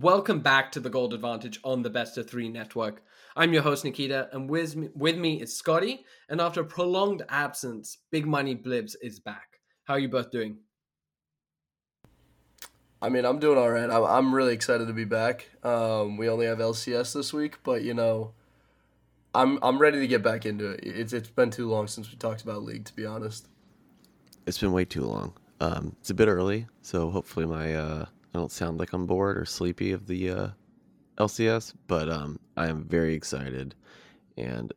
Welcome back to the Gold Advantage on the Best of Three Network. I'm your host, Nikita, and with me, with me is Scotty. And after a prolonged absence, Big Money Blibs is back. How are you both doing? I mean, I'm doing all right. I'm, I'm really excited to be back. Um, we only have LCS this week, but you know, I'm I'm ready to get back into it. It's it's been too long since we talked about league, to be honest. It's been way too long. Um, it's a bit early, so hopefully my uh, I don't sound like I'm bored or sleepy of the uh, LCS, but um, I am very excited, and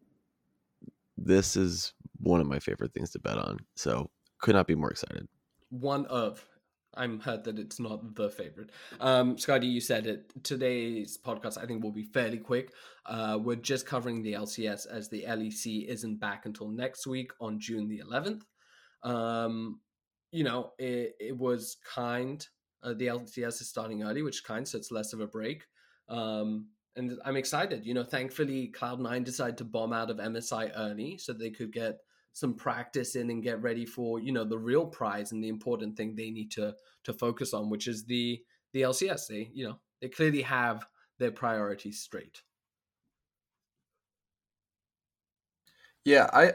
this is one of my favorite things to bet on. So could not be more excited. One of. I'm hurt that it's not the favorite. Um, Scotty, you said it. Today's podcast, I think, will be fairly quick. Uh, we're just covering the LCS as the LEC isn't back until next week on June the 11th. Um, you know, it, it was kind uh, the LCS is starting early, which is kind, so it's less of a break. Um, and I'm excited. You know, thankfully, Cloud9 decided to bomb out of MSI early so they could get some practice in and get ready for you know the real prize and the important thing they need to to focus on, which is the the LCS. They you know they clearly have their priorities straight. Yeah, I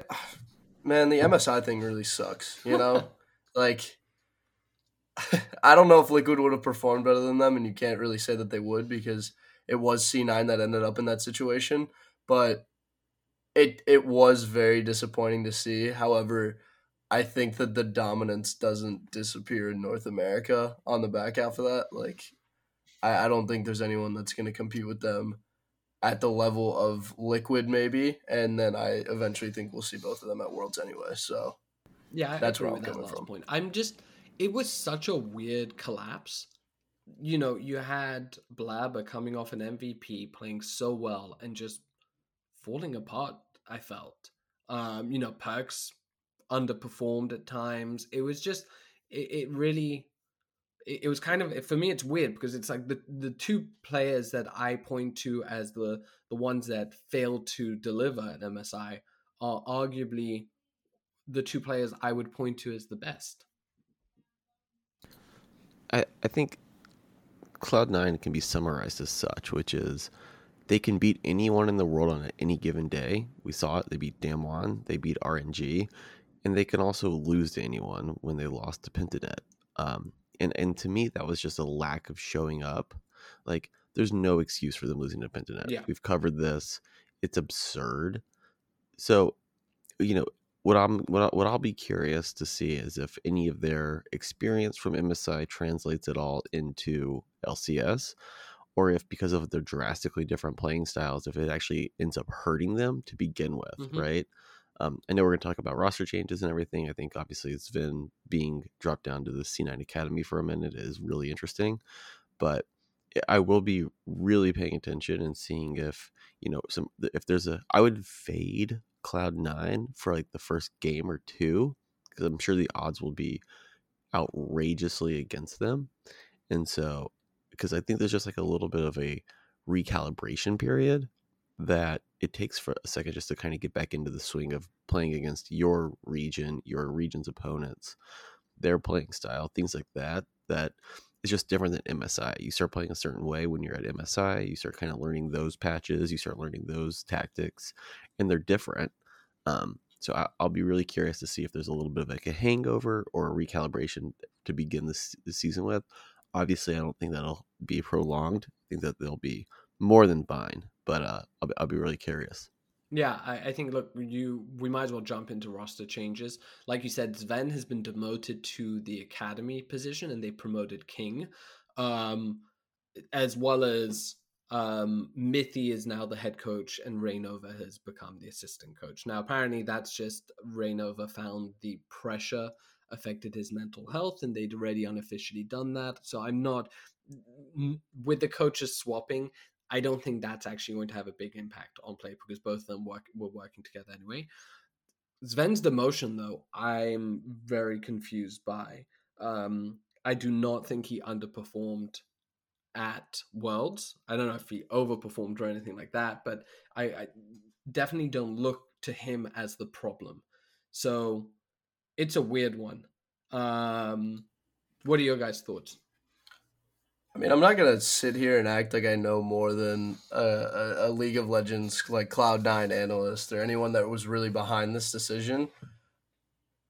man, the MSI thing really sucks. You know, like I don't know if Liquid would have performed better than them, and you can't really say that they would because it was C9 that ended up in that situation. But it it was very disappointing to see. However, I think that the dominance doesn't disappear in North America on the back half of that. Like, I, I don't think there's anyone that's going to compete with them at the level of Liquid, maybe. And then I eventually think we'll see both of them at Worlds anyway. So, yeah, that's where I'm coming from. Point. I'm just it was such a weird collapse. You know, you had Blabber coming off an MVP, playing so well, and just falling apart. I felt, um, you know, Perkz underperformed at times. It was just, it, it really, it, it was kind of for me. It's weird because it's like the the two players that I point to as the the ones that failed to deliver at MSI are arguably the two players I would point to as the best. I, I think Cloud9 can be summarized as such, which is they can beat anyone in the world on any given day. We saw it. They beat Damwon, they beat RNG, and they can also lose to anyone when they lost to Pentanet. Um, and, and to me, that was just a lack of showing up. Like, there's no excuse for them losing to Pentanet. Yeah. We've covered this. It's absurd. So, you know, what I'm what, I, what I'll be curious to see is if any of their experience from MSI translates at all into LCS, or if because of their drastically different playing styles, if it actually ends up hurting them to begin with, mm-hmm. right? Um, I know we're going to talk about roster changes and everything. I think obviously Zven being dropped down to the C9 Academy for a minute is really interesting, but I will be really paying attention and seeing if you know some if there's a I would fade Cloud Nine for like the first game or two because I'm sure the odds will be outrageously against them, and so because I think there's just like a little bit of a recalibration period that it takes for a second just to kind of get back into the swing of playing against your region, your region's opponents, their playing style, things like that. That is just different than MSI. You start playing a certain way when you're at MSI. You start kind of learning those patches. You start learning those tactics, and they're different. Um, so I, will be really curious to see if there's a little bit of like a hangover or a recalibration to begin this, this season with. Obviously, I don't think that'll be prolonged. I think that they'll be more than fine, but uh, I'll, I'll be really curious. Yeah, I, I, think look, you we might as well jump into roster changes. Like you said, Zven has been demoted to the academy position, and they promoted King, um, as well as um, Mithy is now the head coach and Raynova has become the assistant coach. Now, apparently, that's just Raynova found the pressure affected his mental health and they'd already unofficially done that. So I'm not, with the coaches swapping, I don't think that's actually going to have a big impact on play because both of them work, were working together anyway. Zven's demotion, though, I'm very confused by. Um, I do not think he underperformed at Worlds. I don't know if he overperformed or anything like that, but I, I definitely don't look to him as the problem. So it's a weird one. Um, what are your guys' thoughts? I mean, I'm not gonna sit here and act like I know more than a, a, a League of Legends like Cloud Nine analyst or anyone that was really behind this decision.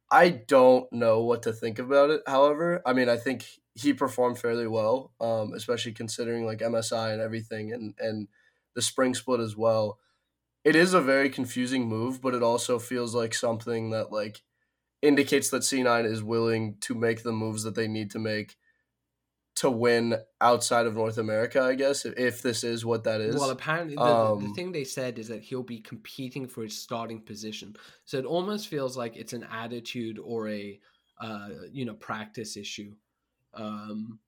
I don't know what to think about it. However, I mean, I think he performed fairly well, um, especially considering like MSI and everything, and and the spring split as well. It is a very confusing move, but it also feels like something that like indicates that C9 is willing to make the moves that they need to make to win outside of North America, I guess, if this is what that is. Well, apparently, the, um, the, thing they said is that he'll be competing for his starting position. So it almost feels like it's an attitude or a, uh, you know, practice issue. Um,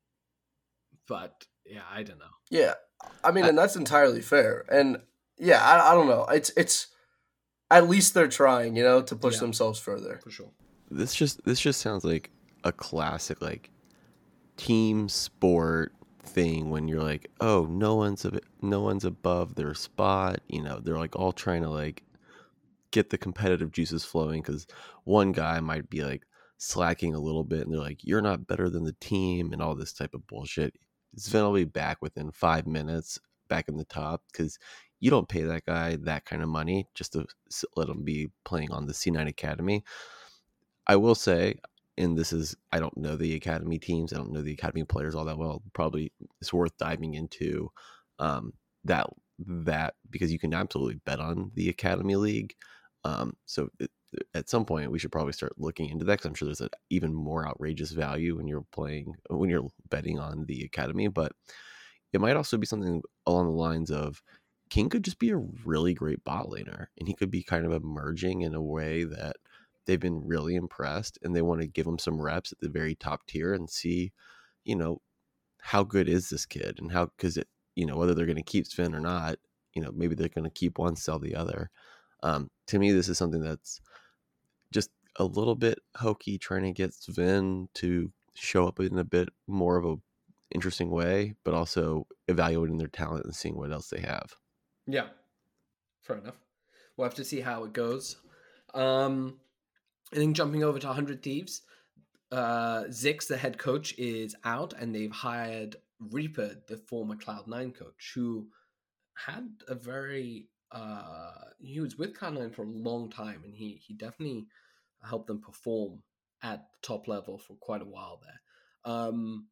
but yeah, I don't know. Yeah, I mean, I, and that's entirely fair. And yeah, I, I don't know. It's it's at least they're trying, you know, to push yeah, themselves further. For sure. This just this just sounds like a classic like team sport thing when you're like, oh, no one's a, no one's above their spot. You know, they're like all trying to like get the competitive juices flowing because one guy might be like slacking a little bit, and they're like, you're not better than the team, and all this type of bullshit. Zven will be back within five minutes, back in the top because you don't pay that guy that kind of money just to let him be playing on the C9 Academy. I will say, and this is I don't know the academy teams, I don't know the academy players all that well. Probably it's worth diving into um, that that because you can absolutely bet on the academy league. Um, so it, at some point we should probably start looking into that because I'm sure there's an even more outrageous value when you're playing when you're betting on the academy. But it might also be something along the lines of King could just be a really great bot laner, and he could be kind of emerging in a way that they've been really impressed and they want to give him some reps at the very top tier and see, you know, how good is this kid and how because it you know whether they're going to keep Zven or not, you know maybe they're going to keep one sell the other. Um, to me, this is something that's just a little bit hokey, trying to get Zven to show up in a bit more of a interesting way, but also evaluating their talent and seeing what else they have. Yeah, fair enough. We'll have to see how it goes. Um, and then jumping over to 100 Thieves, uh, Zikz, the head coach, is out, and they've hired Reaper, the former Cloud9 coach, who had a very uh, he was with Cloud9 for a long time, and he he definitely helped them perform at the top level for quite a while there. Um,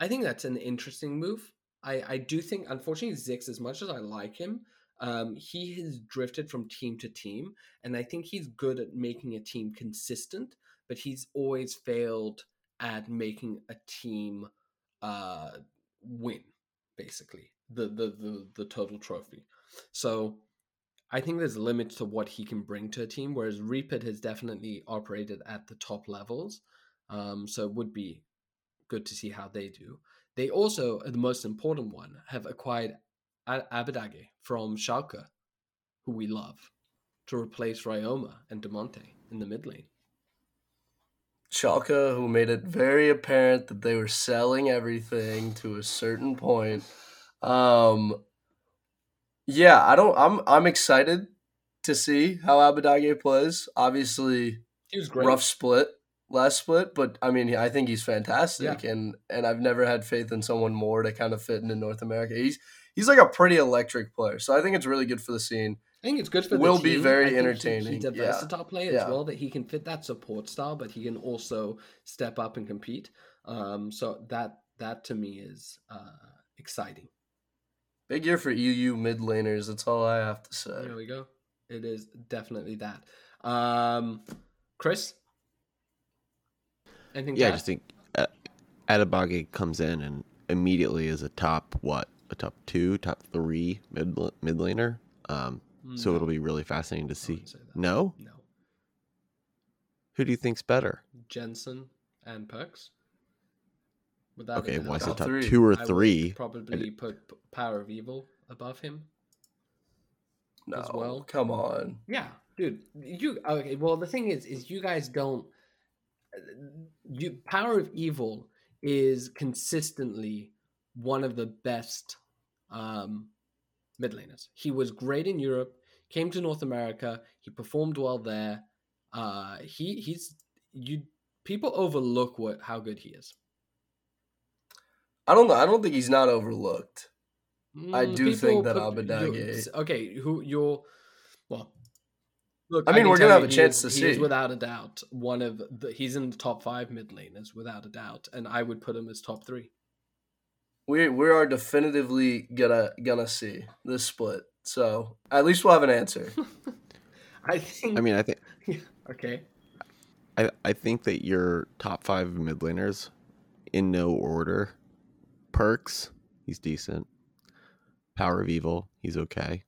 I think that's an interesting move. I, I do think, unfortunately, Zix, as much as I like him, um, he has drifted from team to team, and I think he's good at making a team consistent, but he's always failed at making a team uh, win, basically the, the the the total trophy. So I think there's limits to what he can bring to a team, whereas Reapered has definitely operated at the top levels. Um, so it would be good to see how they do. They also, the most important one, have acquired Abbedagge from Schalke, who we love, to replace Ryoma and Damonte in the mid lane. Schalke, who made it very apparent that they were selling everything to a certain point. Um, yeah, I don't. I'm I'm excited to see how Abbedagge plays. Obviously, he was great. Rough split last split, but I mean, I think he's fantastic, yeah. and and I've never had faith in someone more to kind of fit into North America. He's he's like a pretty electric player. So I think it's really good for the scene. I think it's good for will the be very entertaining. he's a versatile yeah. player yeah. as well that he can fit that support style, but he can also step up and compete. Um, so that that to me is uh, exciting. Big year for EU mid laners. That's all I have to say. There we go. It is definitely that. Um, Chris, anything? Yeah, I just think uh, Abbedagge comes in and immediately is a top what a top two, top three mid mid laner. Um, no. So it'll be really fascinating to see. No, no. Who do you think's better? Jensen and Perkz. okay, why is it top three. two or three? probably put Power of Evil above him. No, as well. Come on. Yeah, dude. You okay? Well, the thing is, is you guys don't. You Power of Evil is consistently one of the best um, mid laners. He was great in Europe, came to North America, he performed well there. Uh, he he's you people overlook what how good he is. I don't know. I don't think he's not overlooked. I Mm, do think that Abbedagge- Okay, who you're? Well, look. I mean, can we're gonna have a chance is- to see. without a doubt one of the. He's in the top five mid laners without a doubt, and I would put him as top three. We we are definitively gonna gonna see this split. So at least we'll have an answer. I think. I mean, I think okay. I, I think that your top five mid laners, in no order, Perkz, he's decent. Power of Evil, he's okay.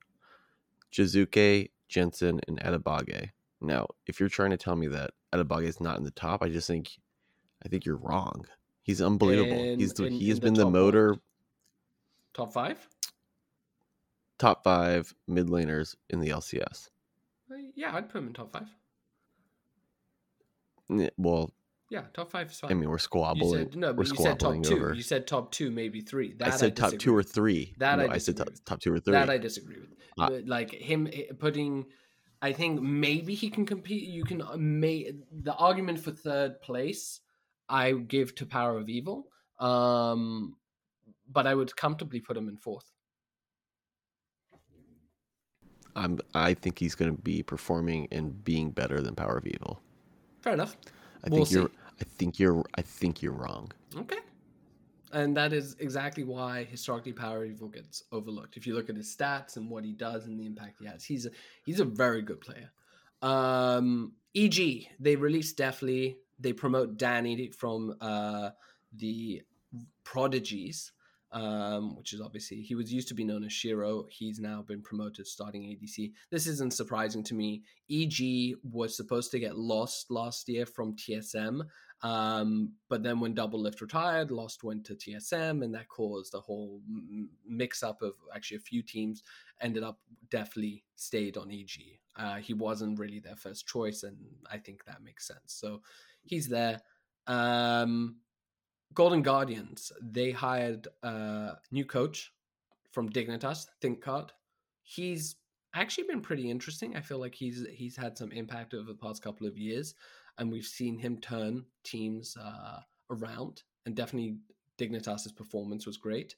Jizuke, Jensen, and Abbedagge. Now, if you're trying to tell me that Abbedagge is not in the top, I just think I think you're wrong. He's unbelievable. In- he's the, in- he has the been the top motor? Top five. top five mid laners in the LCS. Yeah, I'd put him in top five. N- Well, Yeah, top five is fine. I mean, we're you squabbling. said no, but you said top two. over. You said top two, maybe three. That I said top two or three. That I no, I said top, top two or three. That I disagree with. But, like him eh, putting, I think maybe he can compete. You can uh, may the argument for third place. I give to Power of Evil, um, but I would comfortably put him in fourth. I'm. I think he's going to be performing and being better than Power of Evil. Fair enough. I We'll think you're. I think you're. I think you're wrong. Okay. And that is exactly why historically Power of Evil gets overlooked. If you look at his stats and what he does and the impact he has, he's a, he's a very good player. Um, EG, they released Deftly. They promote Danny from uh, the Prodigies, um, which is obviously, he was used to be known as Shiro. He's now been promoted starting ADC. This isn't surprising to me. EG was supposed to get lost last year from TSM. Um, but then when Doublelift retired, Lost went to TSM, and that caused a whole mix up of actually a few teams ended up Deftly stayed on EG. Uh, he wasn't really their first choice, and I think that makes sense. So he's there. Um, Golden Guardians, they hired a new coach from Dignitas, ThinkCard. He's actually been pretty interesting. I feel like he's he's had some impact over the past couple of years and we've seen him turn teams uh, around. And definitely Dignitas's performance was great.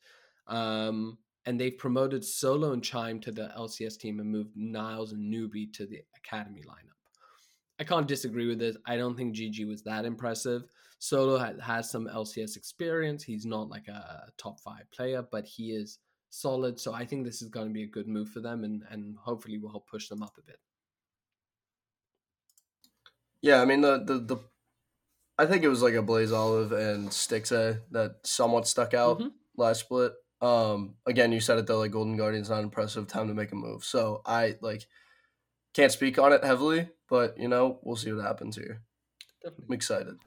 Um, and they've promoted Solo and Chime to the LCS team and moved Niles and Newbie to the academy lineup. I can't disagree with this. I don't think GG was that impressive. Solo ha- has some LCS experience. He's not like a top five player, but he is solid. So I think this is going to be a good move for them, and and hopefully will help push them up a bit. Yeah, I mean the the, the I think it was like Ablazeolive and Stixxay that somewhat stuck out Mhm. last split. Um, again, you said it though, like Golden Guardian's not impressive. Time to make a move. So I like can't speak on it heavily, but you know we'll see what happens here. I'm excited.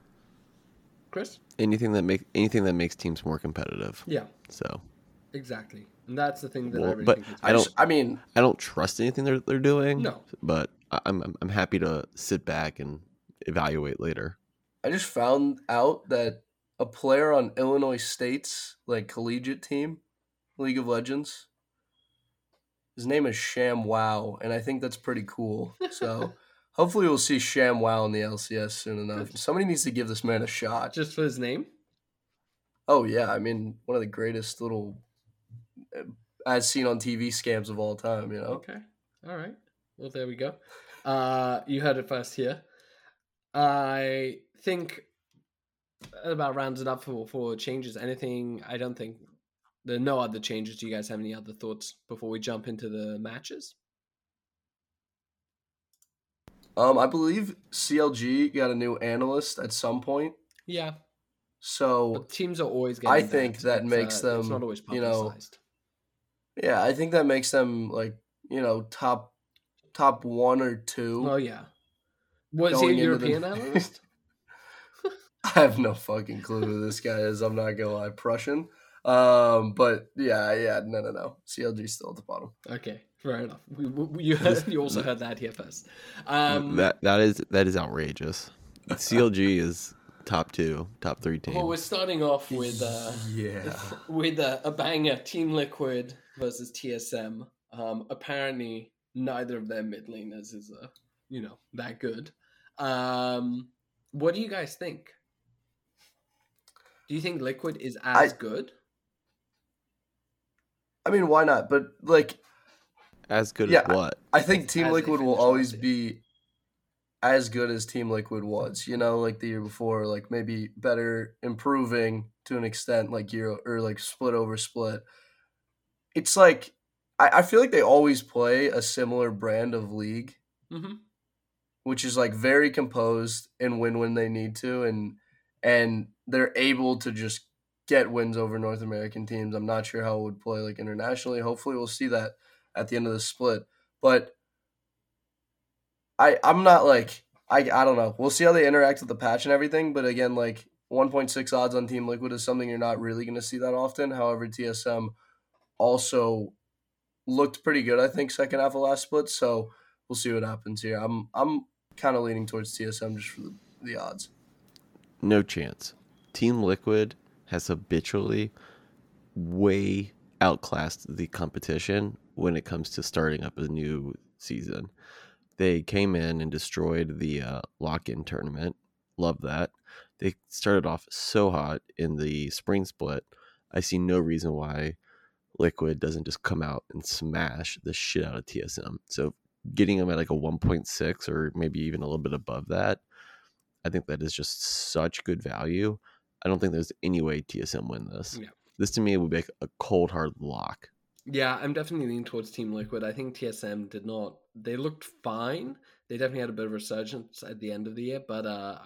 Chris. Anything that make anything that makes teams more competitive. Yeah, So exactly, and that's the thing that I really but think is I don't- I mean, I don't trust anything they're they're doing. No. But I'm I'm- I'm happy to sit back and evaluate later. I just found out that a player on Illinois State's like collegiate team, League of Legends, his name is Sham Wow, and I think that's pretty cool. So hopefully we'll see Sham Wow in the LCS soon enough. Somebody needs to give this man a shot. just for his name. Oh yeah, I mean one of the greatest little, uh, as seen on TV scams of all time. You know. Okay, all right. Well, there we go. Uh, you heard it first here. I think that about rounds it up for for changes. Anything? I don't think there are no other changes. Do you guys have any other thoughts before we jump into the matches? Um, I believe CLG got a new analyst at some point. Yeah, So but teams are always getting. I think that It's, makes uh, It's them, not always you know, publicized. Yeah, I think that makes them like you know top top one or two. Oh yeah. Was he a into the- European analyst? I have no fucking clue who this guy is. I'm not gonna lie, Prussian. Um, but yeah, yeah, no, no, no. CLG's still at the bottom. Okay, fair enough. We, we, you, heard, you also heard that here first. Um, that that is that is outrageous. CLG is top two, top three team. well, we're starting off with uh, yeah, with a, a banger: Team Liquid versus TSM. Um, apparently, neither of their mid laners is uh, you know that good. Um, what do you guys think? Do you think Liquid is as I- good I mean, why not? But like, As good Yeah, as what? I think As Team they Liquid will always be as good as Team Liquid was. You know, like the year before, like maybe better, improving to an extent, like year or like split over split. It's like I, I feel like they always play a similar brand of league, Mm-hmm. which is like very composed and win when they need to, and and they're able to just get wins over North American teams. I'm not sure how it would play like internationally. Hopefully, we'll see that at the end of the split. But I I'm not like I I don't know. We'll see how they interact with the patch and everything. But again, like 1.6 odds on Team Liquid is something you're not really going to see that often. However, TSM also looked pretty good. I think second half of last split. So we'll see what happens here. I'm I'm kind of leaning towards TSM just for the, the odds. No chance. Team Liquid has habitually way outclassed the competition when it comes to starting up a new season. They came in and destroyed the uh, lock in tournament. Love that. They started off so hot in the spring split. I see no reason why Liquid doesn't just come out and smash the shit out of TSM. So getting them at like a 1.6 or maybe even a little bit above that, I think that is just such good value. I don't think there's any way TSM win this. Yeah. This to me would be like a cold hard lock. Yeah, I'm definitely leaning towards Team Liquid. I think TSM did not. They looked fine. They definitely had a bit of resurgence at the end of the year, but uh,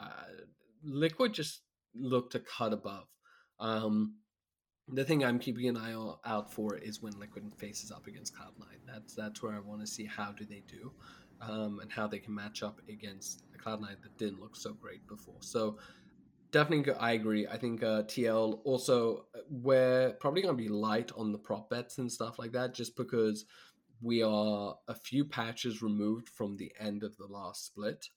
Liquid just looked a cut above. Um, the thing I'm keeping an eye out for is when Liquid faces up against Cloud9. That's that's where I want to see how do they do, um, and how they can match up against the Cloud9 that didn't look so great before. So definitely, I agree. I think uh, TL also uh, we're probably going to be light on the prop bets and stuff like that, just because we are a few patches removed from the end of the last split.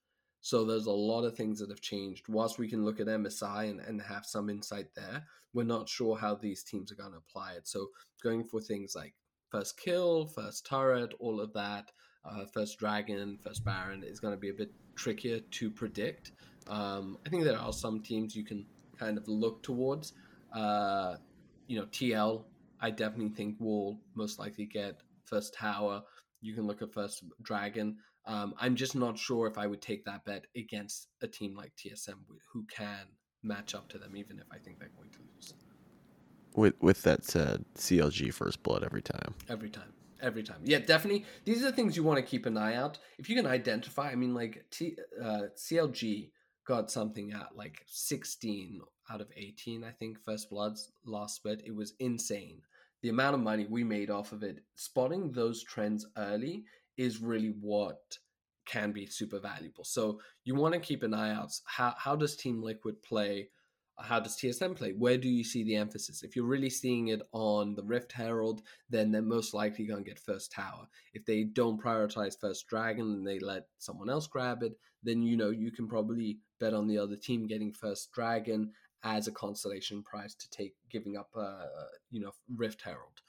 So there's a lot of things that have changed. Whilst we can look at MSI and, and have some insight there, we're not sure how these teams are going to apply it. So going for things like first kill, first turret, all of that, uh, first dragon, first baron is going to be a bit trickier to predict. Um, I think there are some teams you can kind of look towards. Uh, you know, TL, I definitely think will most likely get first tower. You can look at first dragon. Um, I'm just not sure if I would take that bet against a team like TSM who can match up to them, even if I think they're going to lose With with that said, CLG first blood every time. every time. Every time, yeah, definitely. These are the things you want to keep an eye out. If you can identify, I mean, like T, uh, CLG got something at like 16 out of 18, I think. First Blood's last split, it was insane. The amount of money we made off of it, spotting those trends early is really what can be super valuable. So you want to keep an eye out. How how does Team Liquid play? How does TSM play? Where do you see the emphasis? If you're really seeing it on the Rift Herald, then they're most likely going to get first tower. If they don't prioritize first dragon and they let someone else grab it, then you know you can probably bet on the other team getting first dragon as a consolation prize to take giving up uh you know Rift Herald,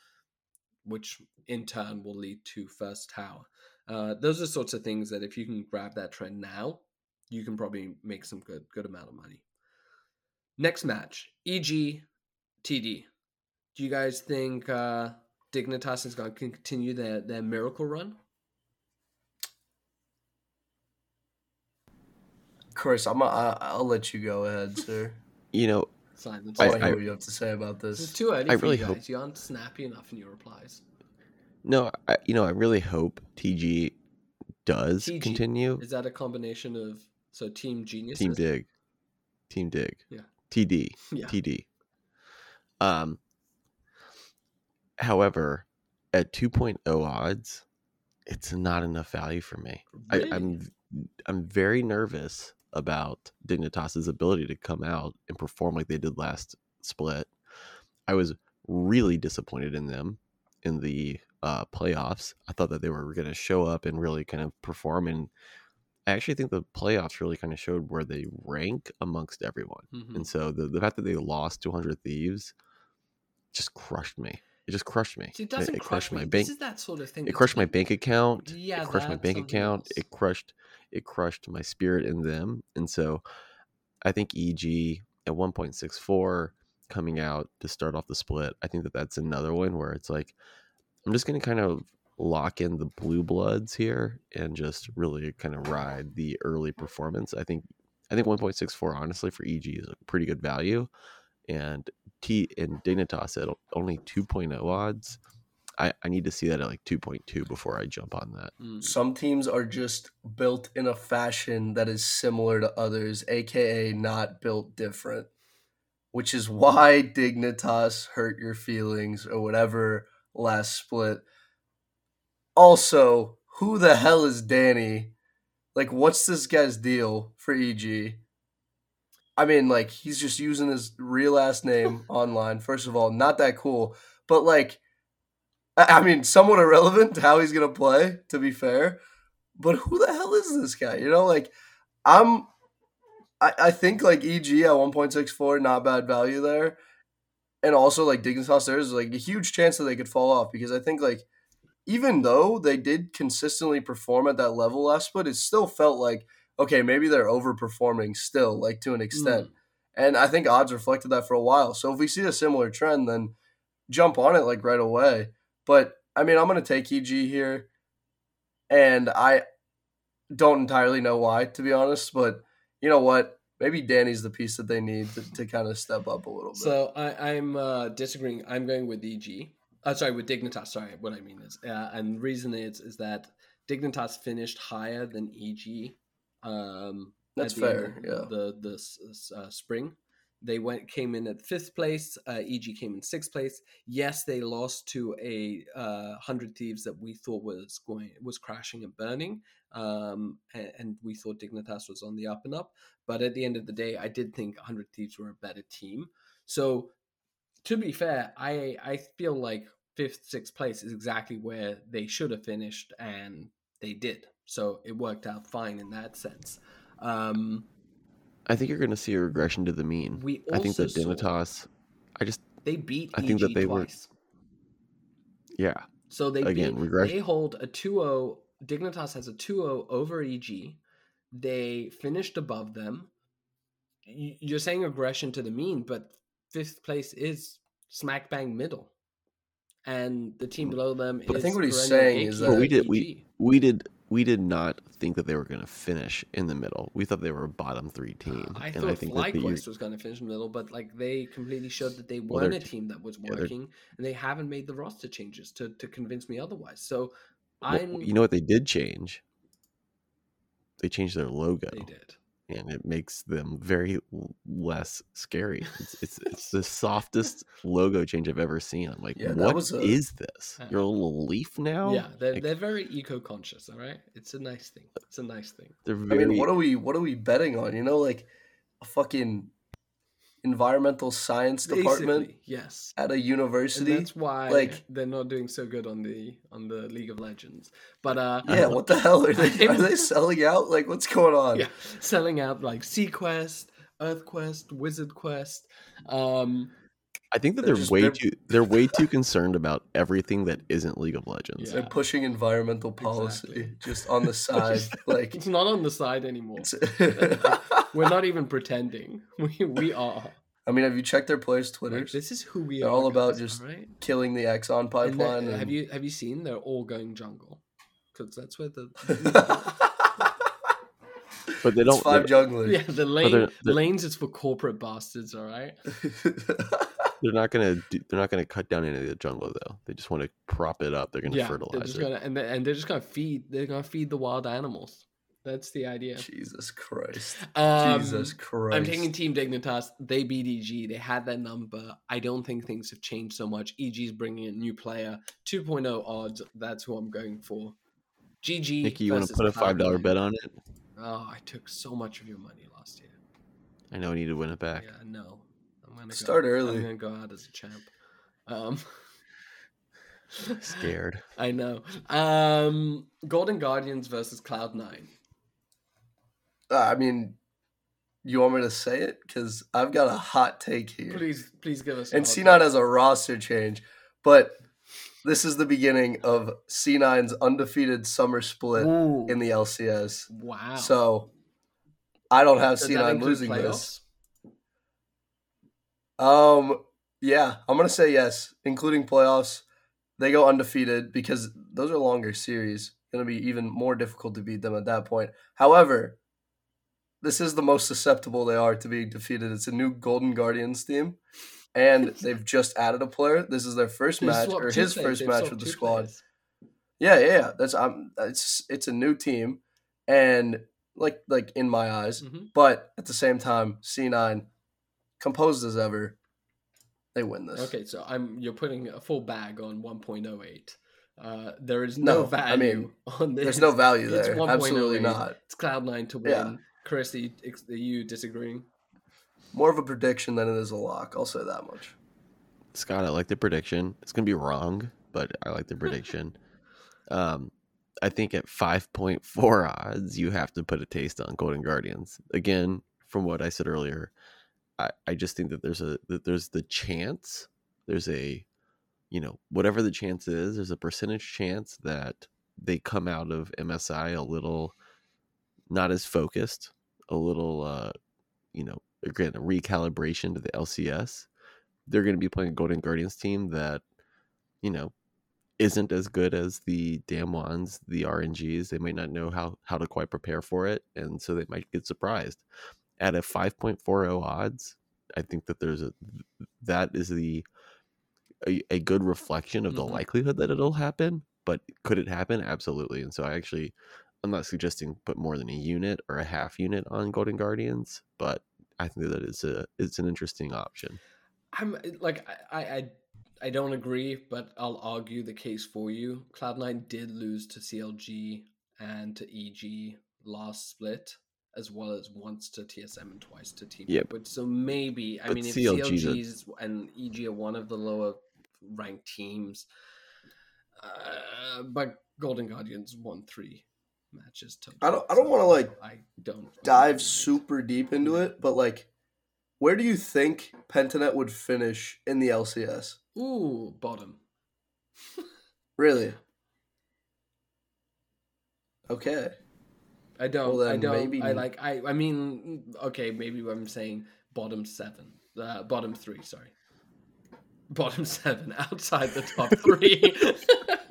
which in turn will lead to first tower. Uh, those are sorts of things that if you can grab that trend now, you can probably make some good good amount of money. Next match, EG TD. Do you guys think uh, Dignitas is going to continue their, their miracle run? Chris, I'm I, I'll let you go ahead, sir. You know, Silence. I I- want to I- hear what you have to say about this is too early I for really you guys. hope- You aren't snappy enough in your replies. no, I, you know, I really hope TG does TG. continue. Is that a combination of so Team Genius? Team Dig, Team Dig, Yeah. TD, Yeah. TD. Um. However, at 2.0 odds, it's not enough value for me. Really? I, I'm I'm very nervous about Dignitas's ability to come out and perform like they did last split. I was really disappointed in them in the uh, playoffs. I thought that they were going to show up and really kind of perform, and I actually think the playoffs really kind of showed where they rank amongst everyone. Mhm. And so the, the fact that they lost 200 Thieves just crushed me. It just crushed me. It doesn't it crush crushed me. my This bank. is that sort of thing. It crushed my bank account. Yeah, it crushed my bank account. else. It crushed it crushed my spirit in them. And so I think EG at 1.64 coming out to start off the split, I think that that's another one where it's like I'm just gonna kind of lock in the blue bloods here and just really kind of ride the early performance. I think I think 1.64 honestly for EG is a pretty good value, and T and Dignitas at only 2.0 odds. I, I need to see that at like 2.2 before I jump on that. Mm. Some teams are just built in a fashion that is similar to others, aka not built different, which is why Dignitas hurt your feelings or whatever last split. Also, who the hell is Danny? Like, what's this guy's deal for EG? I mean, like, he's just using his real last name online. First of all, not that cool. But, like, I I mean, somewhat irrelevant to how he's going to play, to be fair. But who the hell is this guy? You know, like, I'm. I, I think, like, EG at 1.64, not bad value there. And also, like, Dignitas, there's, like, a huge chance that they could fall off because I think, like, even though they did consistently perform at that level last split, it still felt like okay, maybe they're overperforming still, like to an extent. And I think odds reflected that for a while. So if we see a similar trend, then jump on it like right away. But I mean, I'm going to take EG here, and I don't entirely know why, to be honest. But you know what? Maybe Danny's the piece that they need to, to kind of step up a little bit. So I, I'm uh, disagreeing. I'm going with EG. Uh, sorry, with Dignitas. Sorry, what I mean is, uh, and the reason is is that Dignitas finished higher than EG. Um, That's at the end fair, yeah. The the uh, spring, they went came in at fifth place. Uh, EG came in sixth place. Yes, they lost to a uh, hundred thieves that we thought was going was crashing and burning. Um, and, and we thought Dignitas was on the up and up. But at the end of the day, I did think 100 Thieves were a better team. So, to be fair, I I feel like fifth, sixth place is exactly where they should have finished, and they did. So it worked out fine in that sense. Um, I think you're going to see a regression to the mean. we I think also that saw Dignitas, I just they beat I think EG that they were- twice. yeah, So they Again, beat, regression- they hold a 2-0. Dignitas has a 2-0 over EG. They finished above them. You're saying aggression to the mean, but fifth place is smack bang middle, and the team below them. But I think what he's perennial saying is that- we did- we- we did we did not think that they were going to finish in the middle. We thought they were a bottom three team, I and thought I think FlyQuest was going to finish in the middle, but like they completely showed that they Well, weren't a team that was yeah, working, and they haven't made the roster changes to to convince me otherwise. So I'm. you know what they did change? They changed their logo. they did. And it makes them very less scary. It's it's, it's the softest logo change I've ever seen. I'm like, Yeah, what was a- is this? Uh, You're a little leaf now? Yeah, they're, Like, they're very eco conscious. All right, it's a nice thing. It's a nice thing. they're very. I mean, what are we what are we betting on? You know, like a fucking environmental science department Basically, yes. at a And university. that's why like- they're not doing so good on the on the League of Legends. But uh, Yeah, what the hell are they? Are they selling out? Like, what's going on? yeah, selling out like Sequest, Earth Quest, Wizard Quest. Um, I think that they're they're, way they're- too they're way too concerned about everything that isn't League of Legends. Yeah. They're pushing environmental policy Exactly. just on the side. like, it's not on the side anymore. It's- We're not even pretending. We we are. I mean, have you checked their players' Like, Twitters? this is who we are. They're are. all about guys, just alright? Killing the Exxon pipeline. then- and- have you have you seen? They're all going jungle because that's where the But they don't. five They're, junglers. yeah the lane they're- they're- lanes is for corporate bastards. All right. they're not gonna. Do, they're not gonna cut down any of the jungle though. They just want to prop it up. They're gonna yeah, they're fertilize just it. gonna and they're, and they're just gonna feed. They're gonna feed the wild animals. That's the idea. Jesus Christ. Um, Jesus Christ. I'm taking Team Dignitas. They beat EG. They had their number. I don't think things have changed so much. EG's bringing a new player. 2.0 odds. That's who I'm going for. GG. Nikki, you want to put a five dollar Cloud9. bet on it? Oh, I took so much of your money last year. I know I need to win it back. Yeah, no. I'm gonna Start go, early. I'm gonna go out as a champ. Um, Scared. I know. Um, Golden Guardians versus Cloud Nine. Uh, I mean, you want me to say it? Because I've got a hot take here. Please, please give us. And C9 take. has a roster change, but this is the beginning of C9's undefeated summer split Ooh, in the LCS. wow. So I don't have Does C9 losing playoffs? this. Um, yeah, I'm gonna say yes, including playoffs. they go undefeated because those are longer series. Going to be even more difficult to beat them at that point. However, this is the most susceptible they are to being defeated. It's a new Golden Guardians team, and they've just added a player. This is their first They match or his players. first They've match with the squad. players. Yeah, yeah, yeah. That's um, it's it's a new team, and like like in my eyes, Mhm. but at the same time, C nine, composed as ever, they win this. Okay, so I'm you're putting a full bag on 1.08. Uh, there is no, No, value I mean, on this. There's no value there. 1.08. Absolutely not. It's Cloud9 to win. Yeah. Chris, are you, are you disagreeing? More of a prediction than it is a lock. I'll say that much. Scott, I like the prediction. It's gonna be wrong, but I like the prediction. um, I think at five point four odds, you have to put a taste on Golden Guardians. Again, from what I said earlier, I, I just think that there's a that there's the chance, there's a, you know, whatever the chance is, there's a percentage chance that they come out of MSI a little not as focused, a little, uh, you know, again a recalibration to the LCS they're going to be playing a Golden Guardians team that, you know, isn't as good as the Damwons, the RNGs. They might not know how how to quite prepare for it, and so they might get surprised. At a 5.40 odds, I think that there's a that is the a, a good reflection of the Mhm. likelihood that it'll happen. But could it happen? Absolutely. And so I actually, I'm not suggesting put more than a unit or a half unit on Golden Guardians, but I think that it's a it's an interesting option. I'm like I, I I don't agree, but I'll argue the case for you. Cloud9 did lose to CLG and to EG last split, as well as once to TSM and twice to Team Yep. Liquid. So maybe I But mean if CLG 's a- and EG are one of the lower ranked teams, uh, but Golden Guardians won three matches. To I don't- I don't wanna, like, I don't Dive super deep into it, but like, where do you think Pentanet would finish in the LCS? Ooh, bottom. Really? Okay. I don't. Well, I don't. maybe- I like. I. I mean, okay, maybe I'm saying bottom seven, uh, bottom three. Sorry, bottom seven outside the top three.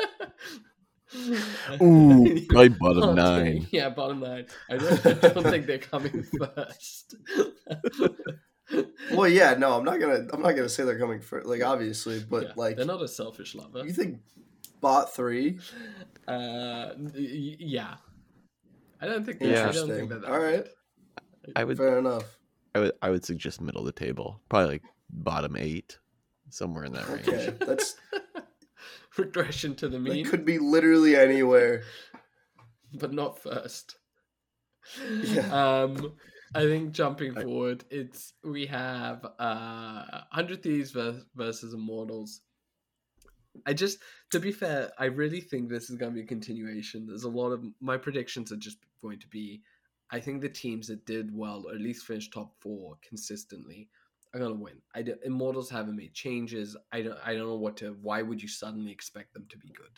Ooh, probably bottom Okay, nine. Yeah, bottom nine. I don't, I don't think they're coming first. Well, yeah, no, I'm not gonna. I'm not gonna say they're coming first. like obviously, but Yeah, like, they're not a selfish lover. you think bot three? Uh, y- yeah. I don't think. Yeah. I don't think Interesting. that. that All right. good. I would Fair enough. I would I would suggest middle of the table, probably like bottom eight, somewhere in that range. Okay, that's Regression to the mean. could be literally anywhere. but not first. Yeah. Um, I think jumping forward, it's we have uh, Hundred Thieves versus, versus Immortals. I just, to be fair, I really think this is going to be a continuation. There's a lot of my predictions are just going to be. I think the teams that did well, or at least finished top four consistently, going to win. I do, Immortals haven't made changes. I don't. I don't know what to. Why would you suddenly expect them to be good?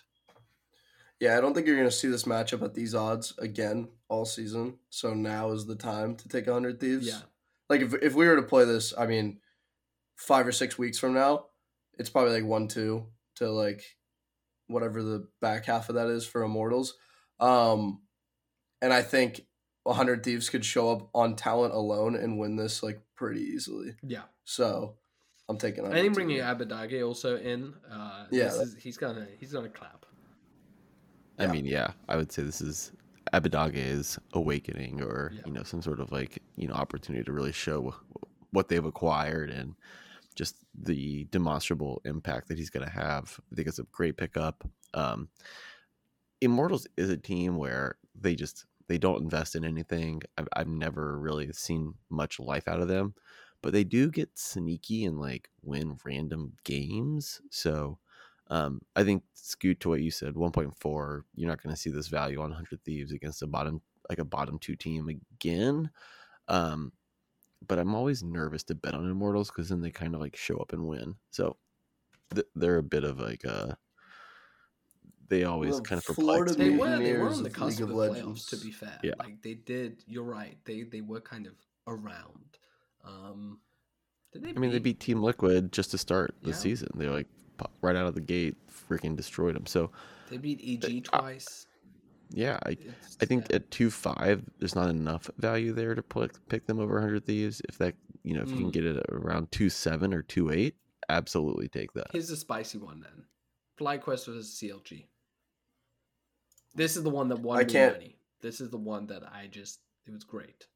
Yeah, I don't think you're gonna see this matchup at these odds again all season. So now is the time to take hundred thieves. Yeah. Like if if we were to play this, I mean, five or six weeks from now, it's probably like one two to like whatever the back half of that is for Immortals. Um, and I think hundred thieves could show up on talent alone and win this like pretty easily. Yeah. So I'm taking. I think 100 bringing Thieves. Abbedagge also in. Uh, Yeah, this that- is, he's gonna he's gonna clap. I Yeah. mean, yeah, I would say this is Abbedagge's awakening, or Yeah. you know, some sort of like you know opportunity to really show what they've acquired and just the demonstrable impact that he's going to have. I think it's a great pickup. Um, Immortals is a team where they just they don't invest in anything. I've, I've never really seen much life out of them, but they do get sneaky and like win random games. So um, I think scoot to what you said, 1.4. You're not going to see this value on 100 Thieves against a bottom like a bottom two team again. Um, but I'm always nervous to bet on Immortals because then they kind of like show up and win. So th- they're a bit of like a. They always Well, kind of Florida perplex They me. were they were on the of cusp League of of the playoffs. To be fair, Yeah. like they did. You're right. They they were kind of around. Um, did they? I mean, they beat Team Liquid just to start the Yeah. season. They like po- right out of the gate, freaking destroyed them. So They beat EG uh, twice. yeah, I It's- I think yeah. at two five, there's not enough value there to pick pick them over hundred thieves. If that you know if you can Mm. get it around two seven or two eight, absolutely take that. Here's a spicy one then. FlyQuest versus CLG. This is the one that won I me can't- money. This is the one that I just it was great.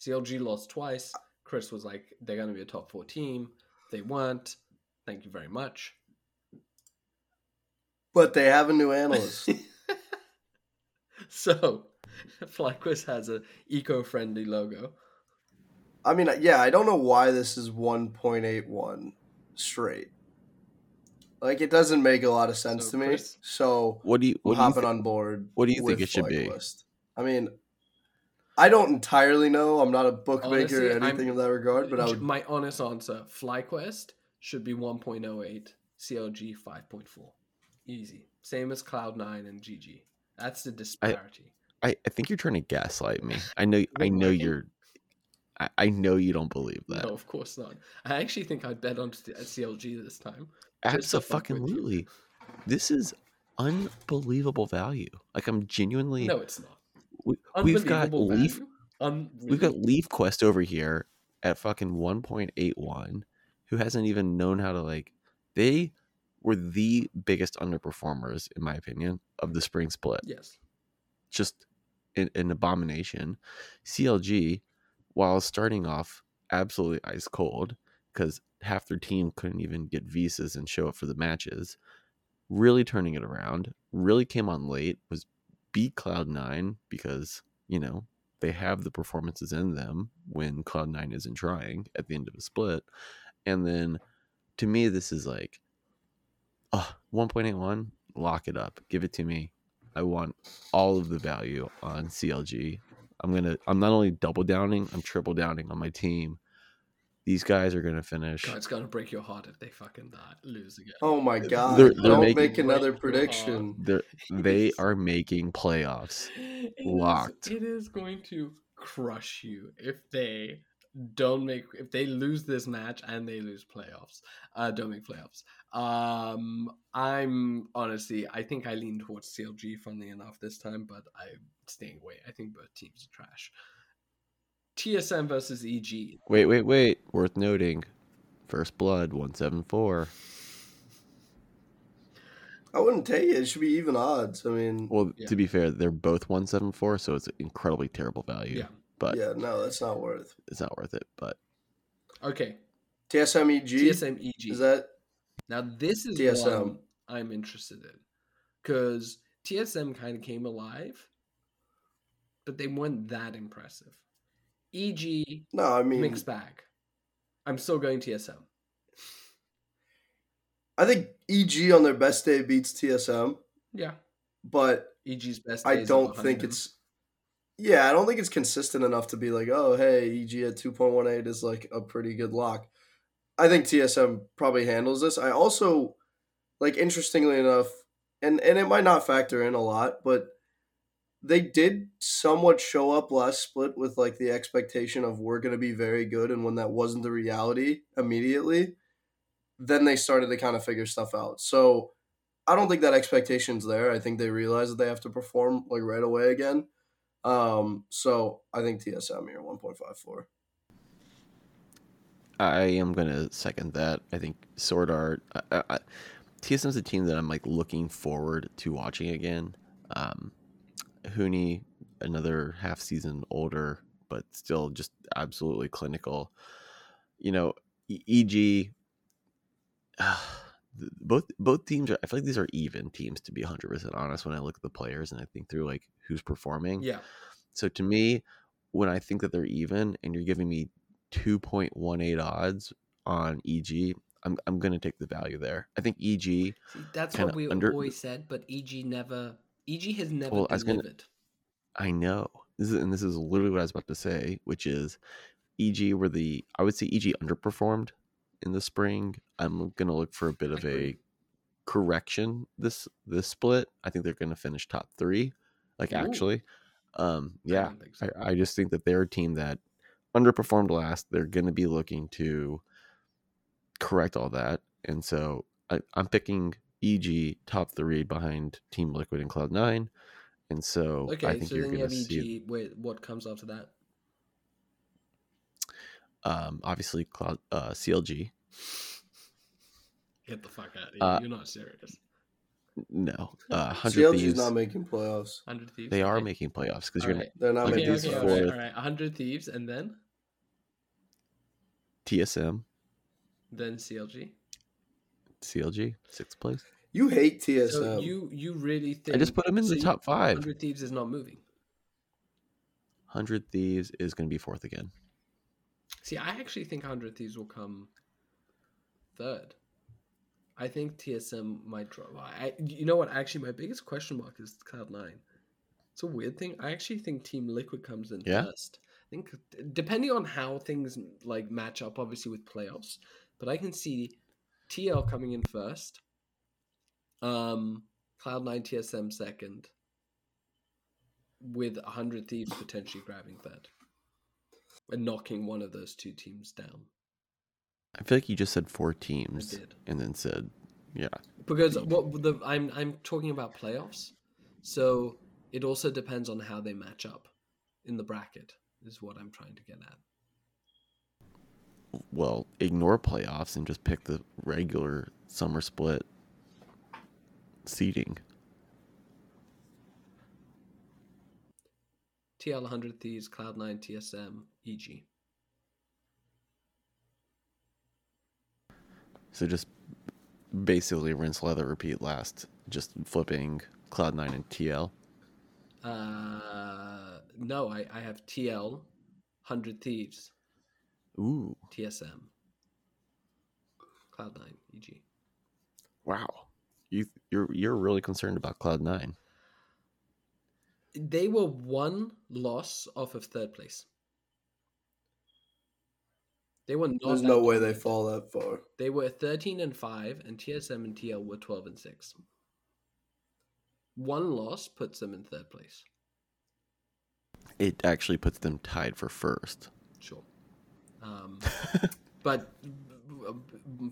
CLG lost twice. Chris was like, they're gonna be a top four team. They weren't. Thank you very much. But they have a new analyst. so FlyQuest has a eco-friendly logo. I mean, yeah, I don't know why this is 1.81 straight. Like, it doesn't make a lot of sense So, to me. Chris- So, What do you I'm what do you hopping on board. what do you think it should be? FlyQuest. I mean, I don't entirely know. I'm not a bookmaker Honestly, or I'm- anything of that regard, but I J- would. My honest answer: FlyQuest should be 1.08, CLG 5.4. Easy, same as Cloud9 and GG. That's the disparity. I, I think you're trying to gaslight me. I know I know you're I, I know you don't believe that. No, of course not. I actually think I'd bet on CLG this time. just to fuck with. Absolutely. This is unbelievable value. Like I'm genuinely No, it's not. we, we've got Unbelievable Leaf value. We've got? Leaf Quest over here at fucking 1.81 who hasn't even known how to like they were the biggest underperformers in my opinion of the spring split. Yes. just an, an abomination. CLG, while starting off absolutely ice cold, because half their team couldn't even get visas and show up for the matches, really turning it around, really came on late, was beat Cloud9 because, you know, they have the performances in them when Cloud9 isn't trying at the end of a split. And then to me, this is like, oh, 1.81, lock it up, give it to me. I want all of the value on CLG. I'm gonna. I'm not only double downing. I'm triple downing on my team. These guys are gonna finish. God, it's gonna break your heart if they fucking die, lose again. Oh my god! They're- they're don't making- make another prediction. They're, they are making playoffs. It is- Locked. it is going to crush you if they don't make if they lose this match and they lose playoffs. Uh don't make playoffs. Um I'm honestly I think I lean towards CLG funnily enough this time, but I'm staying away. I think both teams are trash. TSM versus EG. Wait, wait, wait. Worth noting. First blood, one seven four. I wouldn't take it. It should be even odds. I mean, Well, Yeah. to be fair, they're both one seven four, so it's incredibly terrible value. Yeah. But yeah, no, that's not worth. it's not worth it. But Okay. TSMEG. TSM EG. Is that Now this is TSM. one I'm interested in because TSM kind of came alive, but they weren't that impressive. EG no? I mean, mixed bag. I'm still going TSM. I think EG on their best day beats TSM, Yeah, but EG's best. I days don't think them. it's. Yeah, I don't think it's consistent enough to be like, oh, hey, EG at two point one eight is like a pretty good lock. I think TSM probably handles this. I also like interestingly enough, and and it might not factor in a lot, but they did somewhat show up last split with like the expectation of we're going to be very good, and when that wasn't the reality immediately, then they started to kind of figure stuff out. So I don't think that expectation's there. I think they realize that they have to perform like right away again. Um, so I think TSM here one point five four. I am gonna second that. I think SwordArt, I, I, TSM's a team that I'm like looking forward to watching again. Um, Huni, another half season older, but still just absolutely clinical. You know, EG. both both teams are. I feel like these are even teams to be 100 percent honest. When I look at the players and I think through like who's performing. Yeah, So to me, when I think that they're even and you're giving me 2.18 odds on EG, I'm I'm going to take the value there. I think EG, See, that's what we under- always said, but EG never. EG has never Well, I gonna- I know. This is and this is literally what I was about to say, which is EG were the I would say EG underperformed in the spring. I'm going to look for a bit of a correction this this split. I think they're going to finish top 3 like Ooh. actually. Um yeah. don't so. I, I just think that they're a team that underperformed last. They're going to be looking to correct all that, and so I, I'm picking EG top three behind Team Liquid and Cloud Nine, and so I think so you're going to see. Wait, what comes after that? Um, obviously Cloud uh, CLG. Get the fuck out! Uh, You're not serious. No, uh, Hundred CLG's Thieves. not making playoffs. Hundred thieves. They are okay. making playoffs because you're Alright. They're not Okay, Okay, making this is okay, playoffs. All right, all right. hundred thieves, and then TSM, then CLG. CLG, sixth place. You hate TSM. So you you really think I just put them in so the top five. Hundred thieves is not moving. Hundred Thieves is going to be fourth again. See, I actually think hundred thieves will come third. I think TSM might drop. I, you know what? Actually, my biggest question mark is Cloud Nine. It's a weird thing. I actually think Team Liquid comes in Yeah? first. I think depending on how things like match up, obviously with playoffs, but I can see TL coming in first. Um, Cloud Nine TSM second, with hundred thieves potentially grabbing third, and knocking one of those two teams down. I feel like you just said four teams and then said, yeah. Because what the I'm I'm talking about playoffs, so it also depends on how they match up in the bracket. Is what I'm trying to get at. Well, ignore playoffs and just pick the regular summer split seating. TL 100 Thieves, Cloud9, TSM, EG. So just basically rinse, leather, repeat last. Just flipping Cloud9 and TL. Uh, no, I, I have TL, 100 Thieves, Ooh, TSM, Cloud9, EG. wow. You you're you're really concerned about Cloud9. They were one loss off of third place. They were not. There's no way they fall that far. They were 13 and 5, and TSM and TL were 12 and 6. One loss puts them in third place. It actually puts them tied for first. Sure. Um, but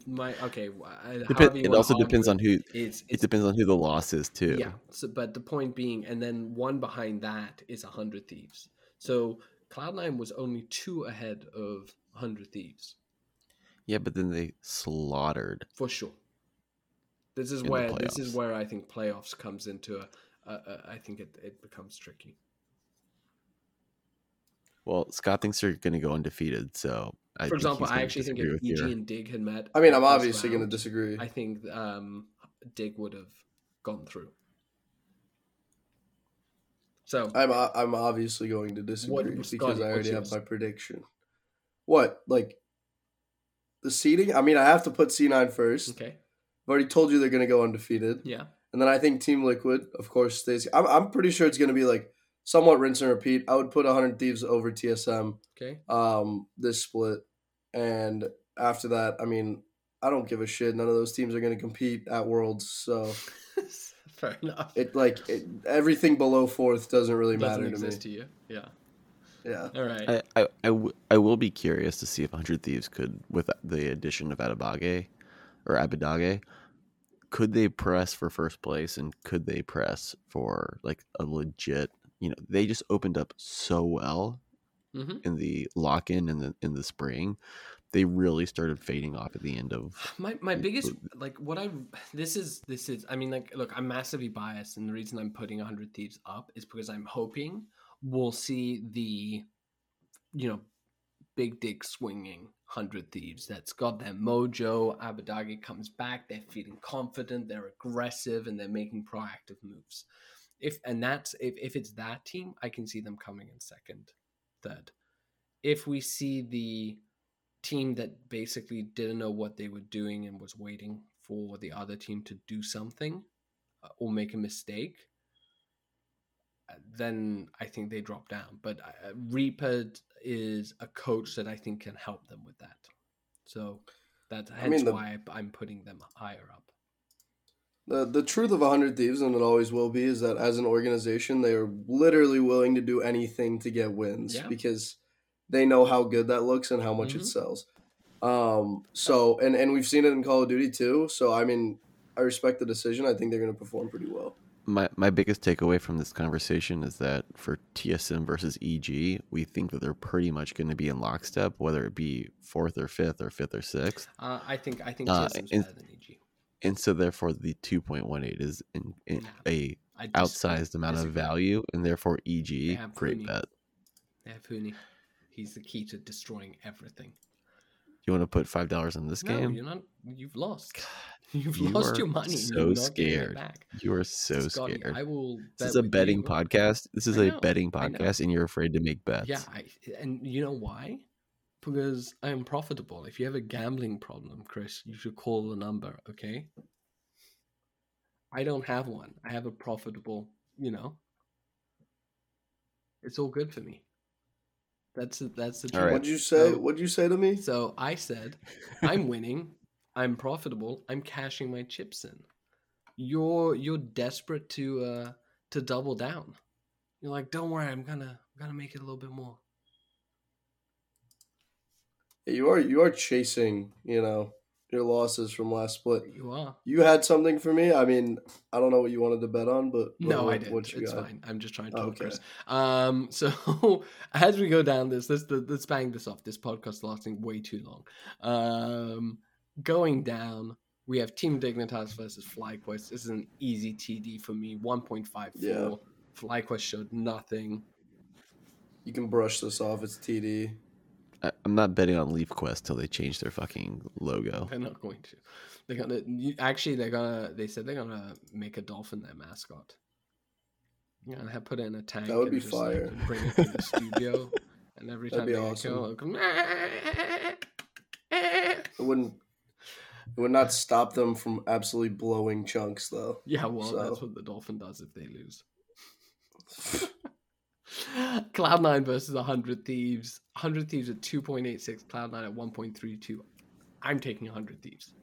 my okay. I- Depen- however you it also depends on who. It's, It depends on who the loss is too. yeah. So, but the point being, and then one behind that is a hundred thieves. So Cloud Nine was only two ahead of hundred thieves Yeah, but then they slaughtered. for sure. This is where this is where I think playoffs comes into a. a, a I think it, it becomes tricky. Well, Scott thinks they're going to go undefeated. So, I For example, I actually think disagree if EG your- and Dig had met, I mean, I'm obviously going to disagree. I think um, Dig would have gone through. So I'm o- I'm obviously going to disagree Scotty, because I already have my prediction. What like the seeding? I mean, I have to put C9 first. okay, I've already told you they're going to go undefeated, yeah, and then I think Team Liquid, of course, stays. I'm I'm pretty sure it's going to be like somewhat rinse and repeat. I would put 100 Thieves over TSM okay, um this split, and after that, I mean, I don't give a shit. None of those teams are going to compete at Worlds, so fair enough. it like it, everything below fourth doesn't really doesn't matter to me. to you. Yeah. Yeah. All right. I, I, I, w- I will be curious to see if 100 Thieves could, with the addition of Adabage or Abadage, could they press for first place and could they press for like a legit, you know, they just opened up so well hmm in the lock in in the, in the spring. They really started fading off at the end of, My my biggest like what I this is this is I mean like look I'm massively biased and the reason I'm putting 100 thieves up is because I'm hoping we'll see the you know big dick swinging 100 thieves. That's got their mojo. Abbedagge comes back. They're feeling confident. They're aggressive and they're making proactive moves. If and that's if, if it's that team I can see them coming in second third. If we see the team that basically didn't know what they were doing and was waiting for the other team to do something uh, or make a mistake, then I think they drop down. But uh, Reaper is a coach that I think can help them with that. So that's hence mean, the- why I, I'm putting them higher up. The the truth of 100 Thieves, and it always will be, is that as an organization, they are literally willing to do anything to get wins Yeah. because they know how good that looks and how much Mhm. it sells. Um, so and and we've seen it in Call of Duty too. So I mean, I respect the decision. I think they're going to perform pretty well. My my biggest takeaway from this conversation is that for TSM versus EG, we think that they're pretty much going to be in lockstep, whether it be fourth or fifth or fifth or sixth, Uh, I think I think Uh, and- better than EG. and so therefore the two point one eight is in, in Nah, a outsized amount of value, and therefore EG great Funi. bet. They have Funi. He's the key to destroying everything. You want to put five dollars in this no, game? you're not. You've lost. You've you lost your money. so You're scared. You are so Scotty, scared. I will. This is a betting you. podcast. This is I a know, betting podcast, and you're afraid to make bets. Yeah, I, and you know why? Because I am profitable. If you have a gambling problem, Chris, you should call the number. Okay. I don't have one. I have a profitable. You know. It's all good for me. That's that's the All truth. right. What'd you say? So- What'd you say to me? So I said, I'm winning. I'm profitable. I'm cashing my chips in. You're you're desperate to uh to double down. You're like, don't worry, I'm gonna I'm gonna make it a little bit more. You are you are chasing, you know, your losses from last split. You are. You had something for me. I mean, I don't know what you wanted to bet on, but No, what, I. What you It's got? fine. I'm just trying to Oh, talk, okay. Chris. Um, so as we go down this, let's let's bang this off. This podcast lasting way too long. Um, going down, we have Team Dignitas versus FlyQuest. This is an easy TD for me. One point five Yeah. four. FlyQuest showed nothing. You can brush this off. It's TD. I, I'm not betting on Leaf Quest till they change their fucking logo. They're not going to. They're gonna you, actually. They're gonna. They said they're gonna make a dolphin their mascot. Yeah, and have put it in a tank. That would and be just, like, fire. bring it to the studio, and every That'd time be they get awesome. killed, it'll It wouldn't. It would not stop them from absolutely blowing chunks, though. Yeah, well, that's what the dolphin does if they lose. Cloud9 versus 100 Thieves. 100 Thieves at 2.86, Cloud9 at 1.32. I'm taking 100 Thieves.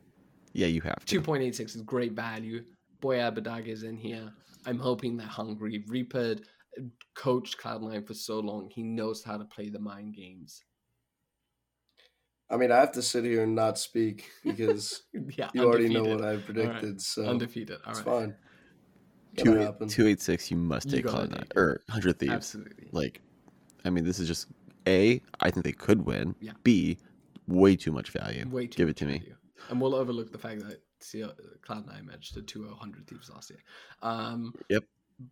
Yeah, you have to. 2.86 is great value. Boy Abbedagge is in here. I'm hoping they're hungry. Reaper coached Cloud9 for so long. He knows how to play the mind games. I mean, I have to sit here and not speak because Yeah, you already know what I predicted, so Undefeated. All it's right. fine. Two two eight six. You must take Cloud Nine or Hundred Thieves. Absolutely. Like, I mean, this is just a. I think they could win. Yeah. B. Way too much value. Way too Give it to me. And we'll overlook the fact that CL, Cloud9 managed to 2 100 Thieves last year. Um, yep.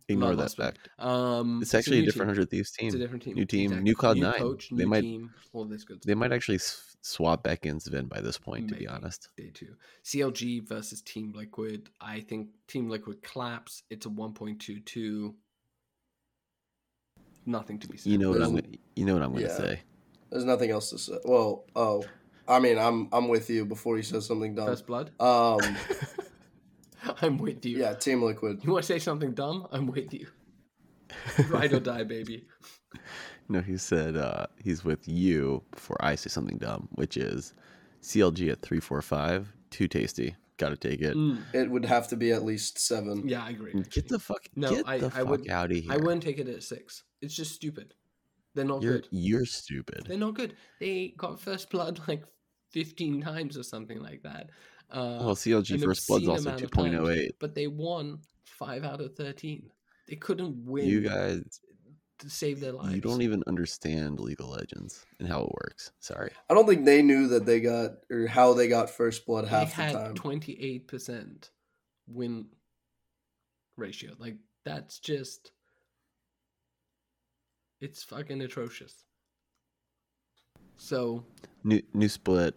Ignore that fact. um, It's actually a new different team. Hundred Thieves team. It's a different team. New team, Exactly. new Cloud new Nine. Coach, They new might- team, all this good They might actually swap back in Zven by this point. To be honest, Day two. CLG versus Team Liquid. I think Team Liquid claps. It's a 1.22. Nothing to be said. you know what There's I'm. Gonna, you know what I'm going to Yeah. say. There's nothing else to say. Well, oh, I mean, I'm I'm with you. Before you said something dumb. First blood. Um, I'm with you. yeah, Team Liquid. You want to say something dumb? I'm with you. Ride or die, baby. No, he said uh, he's with you before I say something dumb, which is CLG at three four five. Too tasty. Got to take it. Mm, It would have to be at least seven. yeah, I agree. Get the fuck. No, get I- the I fuck would- out of here. I wouldn't take it at six. It's just stupid. They're not You're good. you're stupid. They're not good. They got first blood like 15 times or something like that. Uh, Well, CLG first blood's also amount two of point times, oh eight. but they won five out of 13. They couldn't win You guys, to save their lives. you don't even understand League of Legends and how it works. Sorry. I don't think they knew that they got or how they got first blood They half the had time. 28% win ratio. Like, that's just. It's fucking atrocious. So, New new split,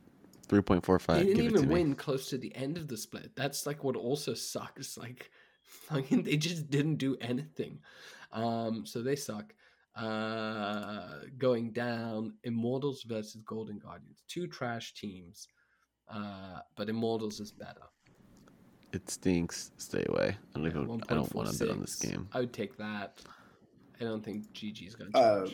3.45. They didn't Give it even me. win close to the end of the split. That's like what also sucks. Like, I mean, they just didn't do anything. Um, so they suck. Uh, going down, Immortals versus Golden Guardians, two trash teams. Uh, but Immortals is better. It stinks. Stay away. I don't Yeah, even. I don't want to bet on this game. I would take that. I don't think GG's gonna Uh.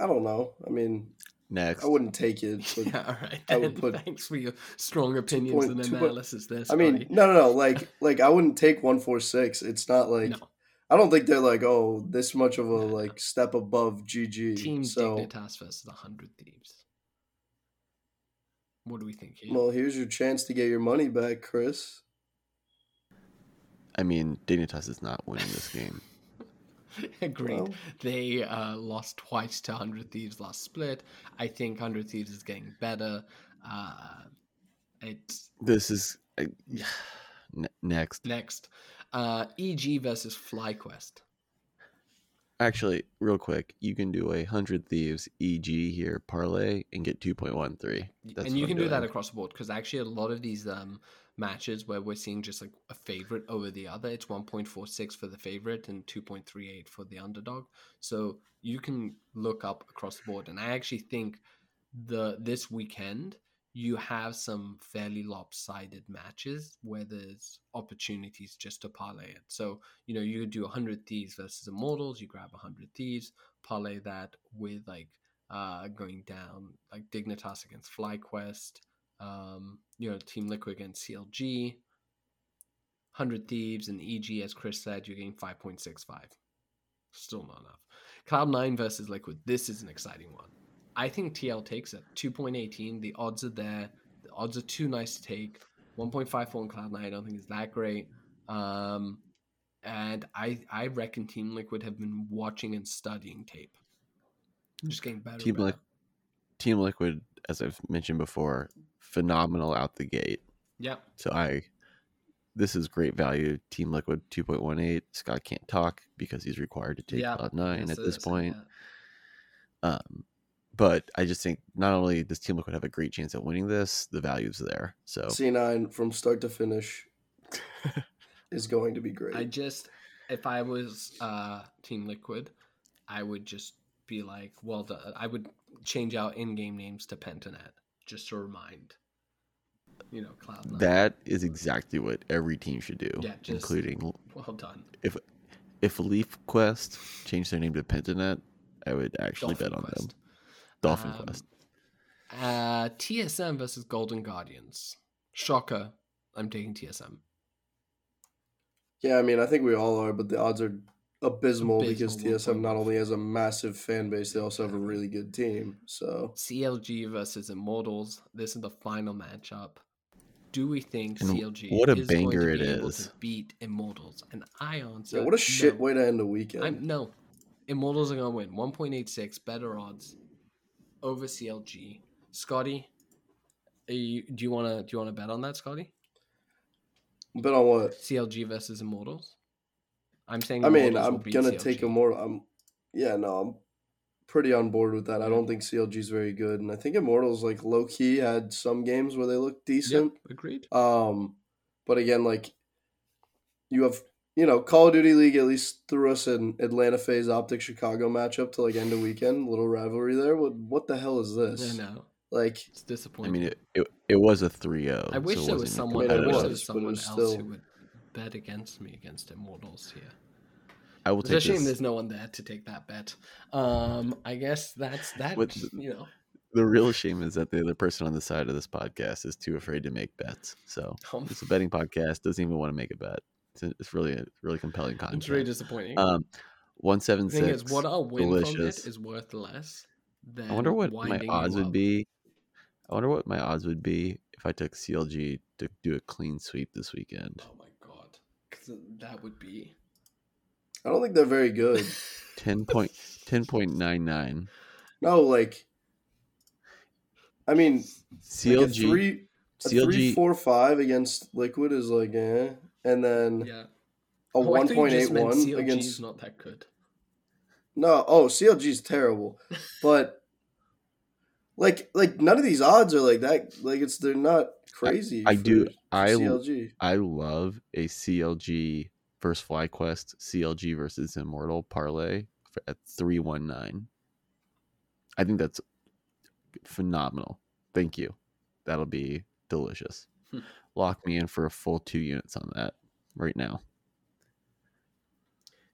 I don't know. I mean, Next. I wouldn't take it. But, yeah, all right. I would put Thanks for your strong opinions point- and two point- analysis there. I mean, no, no, no. Like, like I wouldn't take one four six. It's not like no. I don't think they're like, oh, this much of a No, no. like step above GG. Team so Dignitas versus the Hundred Thieves. What do we think here? Well, here's your chance to get your money back, Chris. I mean, Dignitas is not winning this game. Agreed. Well- They uh, lost twice to 100 Thieves last split. I think 100 Thieves is getting better. Uh, it's This is uh, next. next. Uh, EG versus FlyQuest. Actually, real quick, you can do a hundred thieves EG here parlay and get two point one three. That's and you can do that across the board because actually a lot of these um, matches where we're seeing just like a favorite over the other, it's 1.46 for the favorite and 2.38 for the underdog. So you can look up across the board. And I actually think the this weekend you have some fairly lopsided matches where there's opportunities just to parlay it. So, you know, you could do 100 Thieves versus Immortals, you grab 100 Thieves, parlay that with like uh, going down like Dignitas against FlyQuest, um, you know, Team Liquid against CLG, 100 Thieves, and EG, as Chris said, you're getting 5.65. Still not enough. Cloud9 versus Liquid. This is an exciting one. I think TL takes it. 2.18. The odds are there. The odds are too nice to take. 1.54 on Cloud9. I don't think it's that great. Um, and I I reckon Team Liquid have been watching and studying tape. Just getting better. Team better. Liquid, Team Liquid, as I've mentioned before, phenomenal out the gate. Yep. So I, this is great value. Team Liquid two point one eight. Scott can't talk because he's required to take Yeah, Cloud nine at this point. Um, but I just think not only does Team Liquid have a great chance at winning this, the value's there. So C9 from start to finish is going to be great. I just, if I was uh, Team Liquid, I would just be like, well, the, I would change out in-game names to Pentanet just to remind, you know, Cloud9. that is exactly what every team should do, Yeah, just- including well done. if Leaf Quest changed their name to Pentanet, I would actually Dolphin bet on Quest. them. Dolphin Um, Quest. Uh, TSM versus Golden Guardians. Shocker. I'm taking TSM. yeah, I mean, I think we all are, but the odds are abysmal, because TSM not only has a massive fan base, they also have a really good team. So CLG versus Immortals. This is the final matchup. Do we think And CLG what a is going banger to it be able is. to beat Immortals? And I answer yeah, what a shit no. way to end the weekend. I'm no. Immortals are gonna win. 1.86 better odds over CLG. Scotty, you, do you wanna do you wanna bet on that, Scotty? Bet on what? CLG versus Immortals. I'm saying. I mean, I'm gonna CLG. take Immortal. I'm, yeah, no, I'm pretty on board with that. I don't think CLG's very good, and I think Immortals like low key had some games where they looked Yep, decent. agreed. Um, but again, like you have, you know, Call of Duty League at least threw us an Atlanta FaZe Optic Chicago matchup to like end of weekend, little rivalry there. What what the hell is this? I know Like, it's disappointing. I mean, it, it, it was a 3-0. I wish so there was someone. I I mean, it wish was, there was someone was else still- who would bet against me against Immortals here. I will It's take a shame this. there's no one there to take that bet. Um, I guess that's that. What- you know, The real shame is that the other person on the side of this podcast is too afraid to make bets. So um, it's a betting podcast. Doesn't even want to make a bet. It's, it's really a really compelling content. it's really disappointing. Um, one seven the thing six. is, what I'll win from it delicious. is worth less. Than I wonder what my odds would be. I wonder what my odds would be if I took CLG to do a clean sweep this weekend. Oh my god, because that would be. I don't think they're very good. 10 point, 10.99. no, like, I mean, like a CLG, three, a CLG three, four, five against Liquid is like, eh, and then Yeah. a Oh, I one thought you point just eight meant one CLG is against not that good. No, oh, CLG's terrible. But like like none of these odds are like that like it's they're not crazy. I do- for I- CLG. I love a CLG versus FlyQuest, CLG versus Immortal parlay for- at 319. I think that's phenomenal. Thank you. That'll be delicious. Lock me in for a full two units on that right now.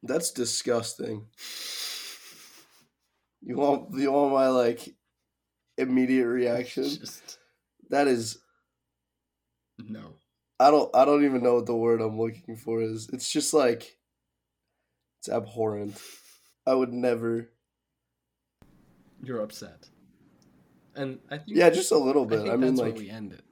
That's disgusting. You want you want my like immediate reaction? Just That is no. I don't I don't even know what the word I'm looking for is. It's just like it's abhorrent. I would never You're upset. and I think Yeah, just a little I bit. think I, mean, that's like, where we end it.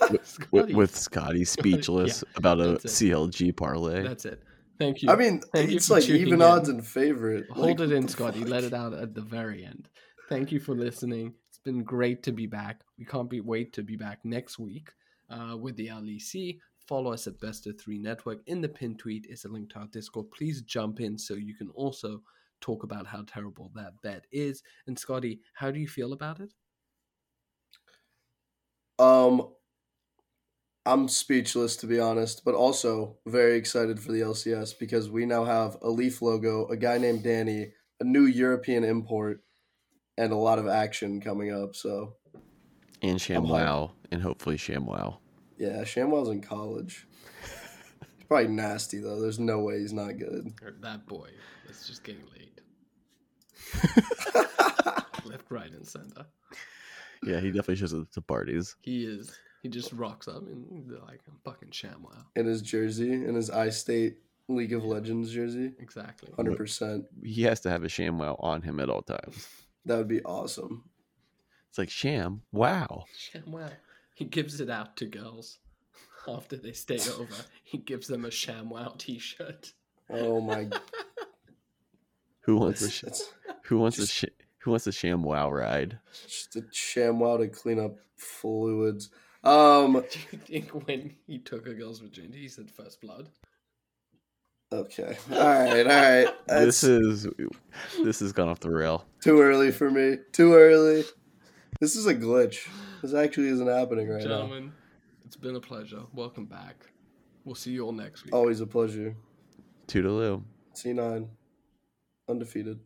with, Scotty, with Scotty speechless about a it. CLG parlay. that's it. Thank you. I mean, Thank it's like even in. odds and favorite. Hold Like, it in, Scotty. fuck? Let it out at the very end. Thank you for listening. It's been great to be back. We can't be wait to be back next week uh, with the LEC. Follow us at Best of Three Network. In the pin tweet is a link to our Discord. Please jump in so you can also talk about how terrible that bet is. And Scotty, how do you feel about it? Um, I'm speechless to be honest, but also very excited for the LCS because we now have a Leaf logo, a guy named Danny, a new European import, and a lot of action coming up. So and hyped. ShamWow, and hopefully ShamWow. yeah, Shamwell's in college. He's probably nasty though. There's no way he's not good. That boy is just getting laid. Left, right, and center. Yeah, he definitely shows up to parties. He is. He just rocks up and they're like I'm fucking ShamWow. in his jersey, in his I State League of Legends jersey. Exactly. Hundred percent. He has to have a ShamWow on him at all times. That would be awesome. It's like Sham, wow. ShamWow. He gives it out to girls after they stay over. He gives them a ShamWow T-shirt. Oh my! Who wants a It's, sh- who wants a just- sh- who wants a ShamWow ride? just a ShamWow to clean up fluids. Um. Do you think when he took a girl's virginity, he said first blood? Okay. All right. All right. This is this has gone off the rail. too early for me. Too early. This is a glitch. This actually isn't happening right now. Gentlemen, it's been a pleasure. Welcome back. We'll see you all next week. Always a pleasure. Toodaloo. C9. Undefeated.